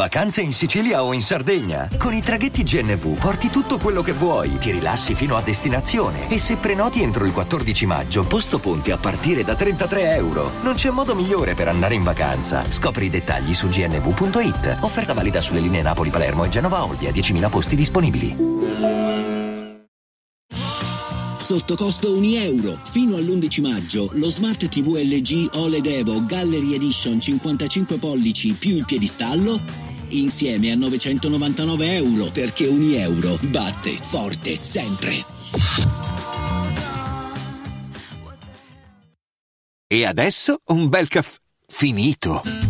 Vacanze in Sicilia o in Sardegna? Con i traghetti GNV porti tutto quello che vuoi, ti rilassi fino a destinazione e se prenoti entro il 14 maggio, posto ponti a partire da 33 euro. Non c'è modo migliore per andare in vacanza. Scopri i dettagli su gnv.it. Offerta valida sulle linee Napoli-Palermo e Genova-Olbia, 10.000 posti disponibili. Sotto costo 1 euro. Fino all'11 maggio lo Smart TV LG OLED Evo Gallery Edition 55 pollici più il piedistallo insieme a 999 euro perché 1 euro batte forte sempre. E adesso un bel caffè finito.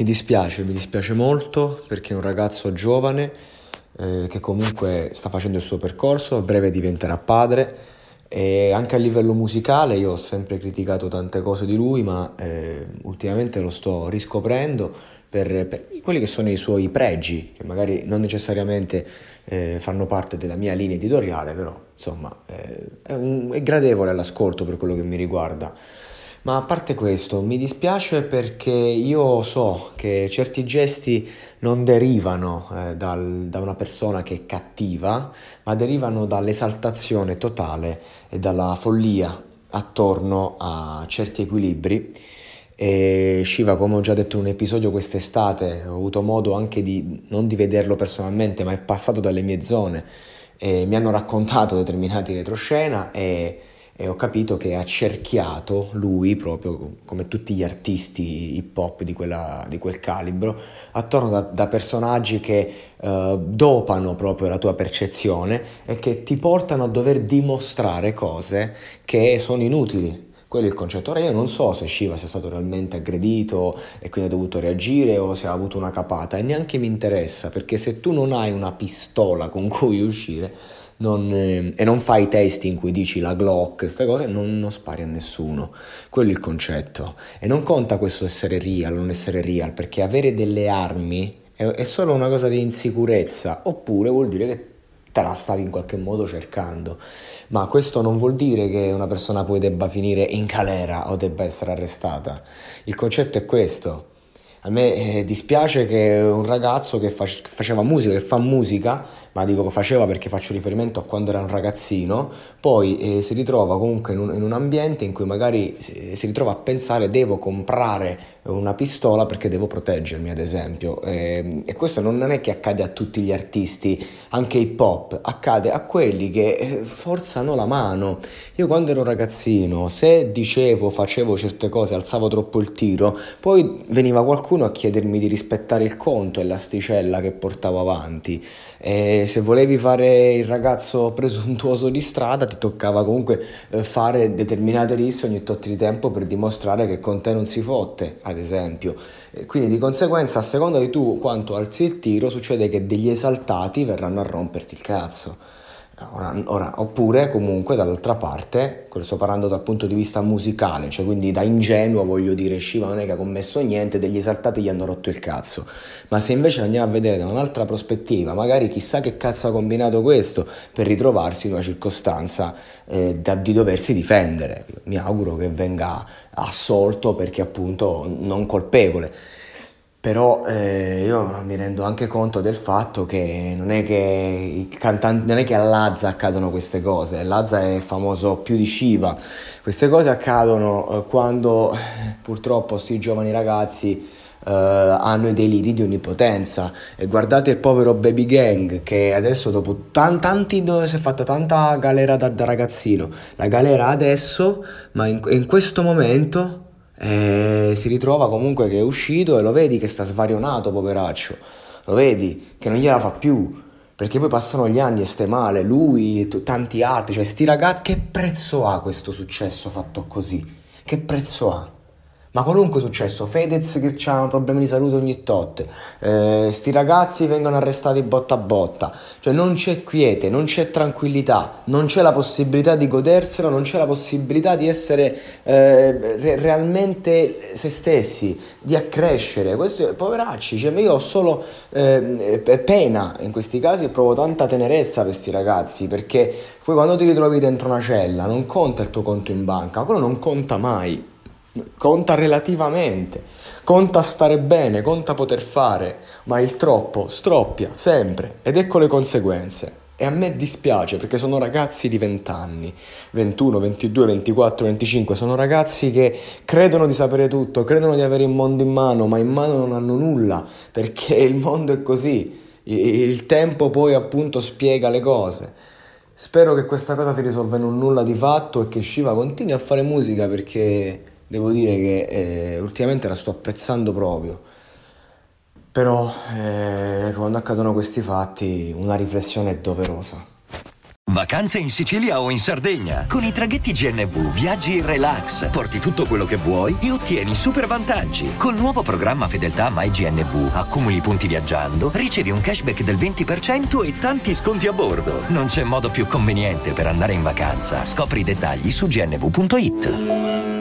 Mi dispiace, mi dispiace molto perché è un ragazzo giovane eh, che comunque sta facendo il suo percorso, a breve diventerà padre e anche a livello musicale io ho sempre criticato tante cose di lui ma eh, ultimamente lo sto riscoprendo per, per, quelli che sono i suoi pregi, che magari non necessariamente eh, fanno parte della mia linea editoriale, però insomma eh, è, un, è gradevole all'ascolto per quello che mi riguarda. Ma a parte questo, mi dispiace perché io so che certi gesti non derivano eh, dal, da una persona che è cattiva, ma derivano dall'esaltazione totale e dalla follia attorno a certi equilibri. E Shiva, come ho già detto in un episodio quest'estate, ho avuto modo anche di, non di vederlo personalmente, ma è passato dalle mie zone e mi hanno raccontato determinati retroscena e e ho capito che ha cerchiato lui, proprio come tutti gli artisti hip hop di, di quel calibro, attorno da, da personaggi che uh, dopano proprio la tua percezione e che ti portano a dover dimostrare cose che sono inutili. Quello è il concetto. Ora io non so se Shiva sia stato realmente aggredito e quindi ha dovuto reagire o se ha avuto una capata e neanche mi interessa perché se tu non hai una pistola con cui uscire non, eh, e non fai i testi in cui dici la Glock, queste cose, non, non, spari a nessuno. Quello è il concetto. E non conta questo essere real non essere real, perché avere delle armi è, è solo una cosa di insicurezza, oppure vuol dire che te la stavi in qualche modo cercando. Ma questo non vuol dire che una persona poi debba finire in galera o debba essere arrestata. Il concetto è questo. A me eh, dispiace che un ragazzo che faceva musica, che fa musica, ma dico che faceva perché faccio riferimento a quando era un ragazzino, poi eh, si ritrova comunque in un, in un, ambiente in cui magari si, ritrova a pensare devo comprare una pistola perché devo proteggermi ad esempio e, e questo non, è che accade a tutti gli artisti, anche hip hop, accade a quelli che eh, forzano la mano. Io quando ero ragazzino, se dicevo, facevo certe cose, alzavo troppo il tiro, poi veniva qualcuno a chiedermi di rispettare il conto e l'asticella che portavo avanti. E se volevi fare il ragazzo presuntuoso di strada, ti toccava comunque eh, fare determinate risse ogni tot di tempo per dimostrare che con te non si fotte, ad esempio. Quindi di conseguenza, a seconda di tu quanto alzi il tiro, succede che degli esaltati verranno a romperti il cazzo. Ora, ora, oppure comunque dall'altra parte, sto parlando dal punto di vista musicale, cioè quindi da ingenuo voglio dire Shiva non è che ha commesso niente, degli esaltati gli hanno rotto il cazzo. Ma se invece andiamo a vedere da un'altra prospettiva, magari chissà che cazzo ha combinato questo per ritrovarsi in una circostanza eh, da, di doversi difendere. Mi auguro che venga assolto perché appunto non colpevole. Però eh, io mi rendo anche conto del fatto che non è che, cantanti, non è che a Lazza accadono queste cose, Lazza è famoso più di Shiva, queste cose accadono eh, quando purtroppo questi giovani ragazzi eh, hanno i deliri di onnipotenza. E guardate il povero Baby Gang che adesso dopo tan, tanti si è fatta tanta galera da, da ragazzino, la galera adesso, ma in, in questo momento e si ritrova comunque che è uscito e lo vedi che sta svarionato, poveraccio. Lo vedi che non gliela fa più. Perché poi passano gli anni e stai male, lui, t- tanti altri, cioè sti ragazzi, che prezzo ha questo successo fatto così? Che prezzo ha? Ma qualunque successo, Fedez che ha problemi di salute ogni tot, eh, sti ragazzi vengono arrestati botta a botta, cioè non c'è quiete, non c'è tranquillità, non c'è la possibilità di goderselo, non c'è la possibilità di essere eh, re- realmente se stessi, di accrescere. Questo, poveracci, cioè, io ho solo eh, pena in questi casi e provo tanta tenerezza per questi ragazzi, perché poi quando ti ritrovi dentro una cella non conta il tuo conto in banca, quello non conta mai conta relativamente, conta stare bene, conta poter fare, ma il troppo stroppia sempre ed ecco le conseguenze. E a me dispiace perché sono ragazzi di 20 anni, 21, 22, 24, 25, sono ragazzi che credono di sapere tutto, credono di avere il mondo in mano, ma in mano non hanno nulla perché il mondo è così, il tempo poi appunto spiega le cose. Spero che questa cosa si risolva in un nulla di fatto e che Shiva continui a fare musica perché devo dire che eh, ultimamente la sto apprezzando proprio. Però eh, quando accadono questi fatti una riflessione è doverosa. Vacanze in Sicilia o in Sardegna. Con i traghetti GNV viaggi in relax, porti tutto quello che vuoi e ottieni super vantaggi. Col nuovo programma Fedeltà MyGNV accumuli punti viaggiando, ricevi un cashback del 20% e tanti sconti a bordo. Non c'è modo più conveniente per andare in vacanza. Scopri i dettagli su gnv.it.